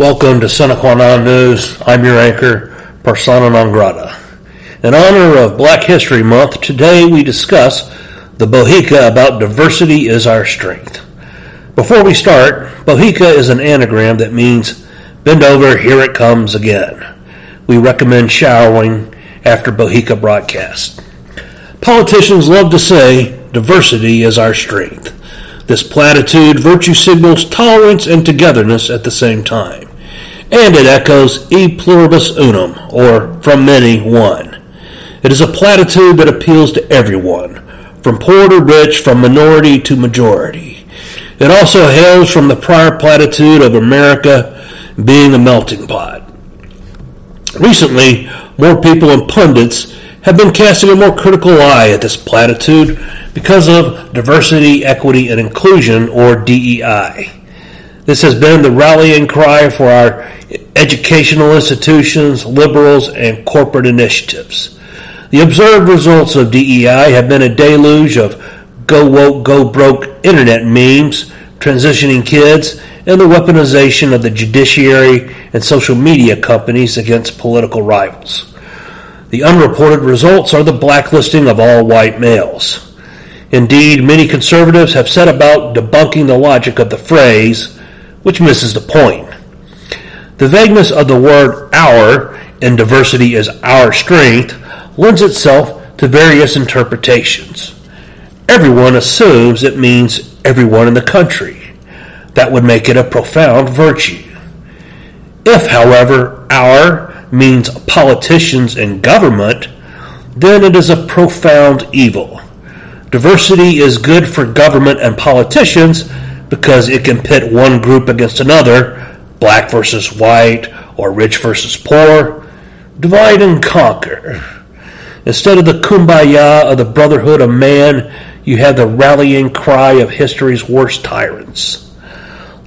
Welcome to Sine Qua Non News. I'm your anchor, Persona Non Grata. In honor of Black History Month, today we discuss the Bohica about diversity is our strength. Before we start, Bohica is an anagram that means bend over, here it comes again. We recommend showering after Bohica broadcast. Politicians love to say diversity is our strength. This platitude virtue signals tolerance and togetherness at the same time. And it echoes e pluribus unum, or from many, one. It is a platitude that appeals to everyone, from poor to rich, from minority to majority. It also hails from the prior platitude of America being a melting pot. Recently, more people and pundits have been casting a more critical eye at this platitude because of diversity, equity, and inclusion, or DEI. This has been the rallying cry for our educational institutions, liberals, and corporate initiatives. The observed results of DEI have been a deluge of go woke, go broke internet memes, transitioning kids, and the weaponization of the judiciary and social media companies against political rivals. The unreported results are the blacklisting of all white males. Indeed, many conservatives have set about debunking the logic of the phrase, which misses the point. The vagueness of the word our in diversity is our strength lends itself to various interpretations. Everyone assumes it means everyone in the country. That would make it a profound virtue. If, however, our means politicians and government, then it is a profound evil. Diversity is good for government and politicians because it can pit one group against another, black versus white or rich versus poor. Divide and conquer. Instead of the kumbaya of the brotherhood of man, you have the rallying cry of history's worst tyrants.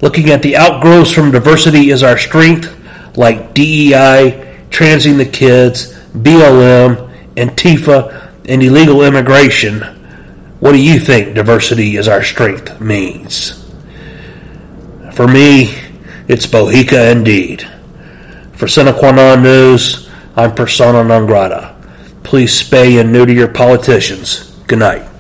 Looking at the outgrowths from diversity is our strength, like DEI, transing the kids, BLM, Antifa, and illegal immigration what do you think diversity is our strength means? For me, it's Bohica indeed. For Sine News, I'm persona non grata. Please spay and neuter your politicians. Good night.